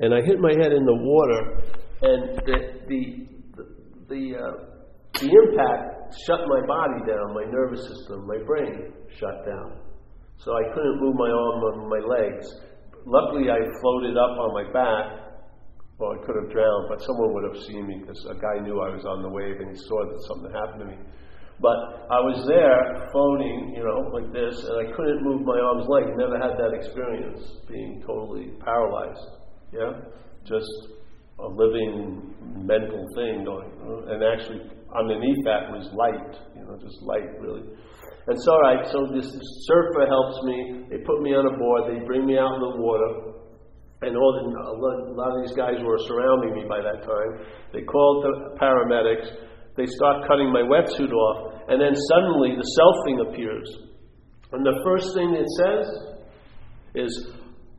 and I hit my head in the water, and the the the, uh, the impact shut my body down, my nervous system, my brain shut down. So I couldn't move my arm or my legs. Luckily, I floated up on my back. Well, I could have drowned, but someone would have seen me because a guy knew I was on the wave and he saw that something happened to me. But I was there floating, you know, like this, and I couldn't move my arms, legs. Never had that experience, being totally paralyzed. Yeah, just a living mental thing going. Uh, and actually, underneath that was light, you know, just light really. And so, all right, so this surfer helps me. They put me on a board. They bring me out in the water. And all the, a lot of these guys were surrounding me by that time. They called the paramedics. They start cutting my wetsuit off. And then suddenly the self thing appears. And the first thing it says is,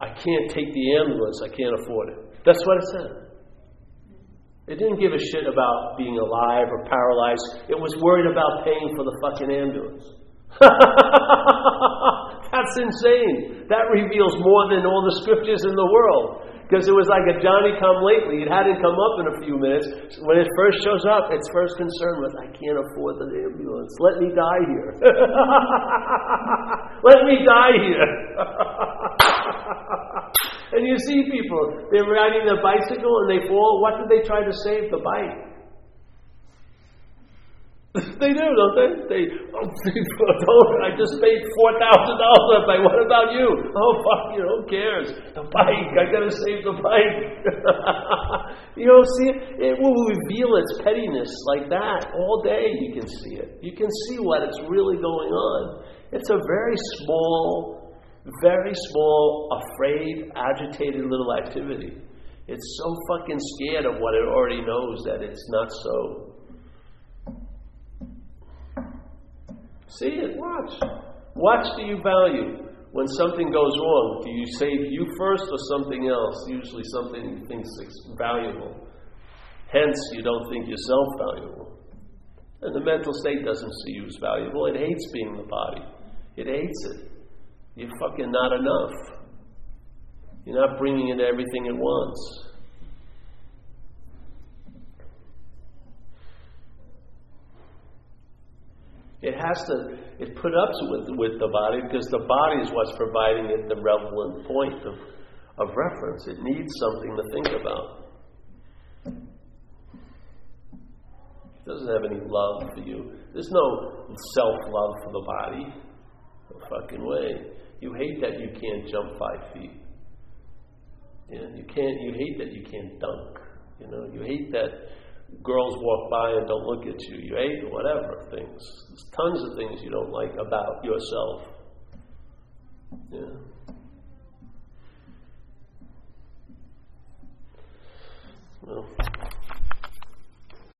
I can't take the ambulance. I can't afford it. That's what it said. It didn't give a shit about being alive or paralyzed. It was worried about paying for the fucking ambulance. That's insane. That reveals more than all the scriptures in the world. Because it was like a Johnny come lately. It hadn't come up in a few minutes. When it first shows up, its first concern was, I can't afford the ambulance. Let me die here. Let me die here. and you see people, they're riding their bicycle and they fall. What do they try to save? The bike. they do, don't they? They, oh, I just paid four thousand dollars. Like, what about you? Oh, fuck you! Who cares? The bike. I gotta save the bike. you know, see, it will reveal its pettiness like that all day. You can see it. You can see what it's really going on. It's a very small, very small, afraid, agitated little activity. It's so fucking scared of what it already knows that it's not so. See it, watch. Watch do you value? When something goes wrong, do you save you first or something else? Usually something you think is valuable. Hence, you don't think yourself valuable. And the mental state doesn't see you as valuable. It hates being the body. It hates it. You're fucking not enough. You're not bringing in everything at once. It has to, it put up with, with the body because the body is what's providing it the relevant point of, of reference. It needs something to think about. It doesn't have any love for you. There's no self love for the body fucking way. You hate that you can't jump five feet. You, you can't. You hate that you can't dunk. You know. You hate that girls walk by and don't look at you. You hate whatever things. There's tons of things you don't like about yourself. Yeah. Well.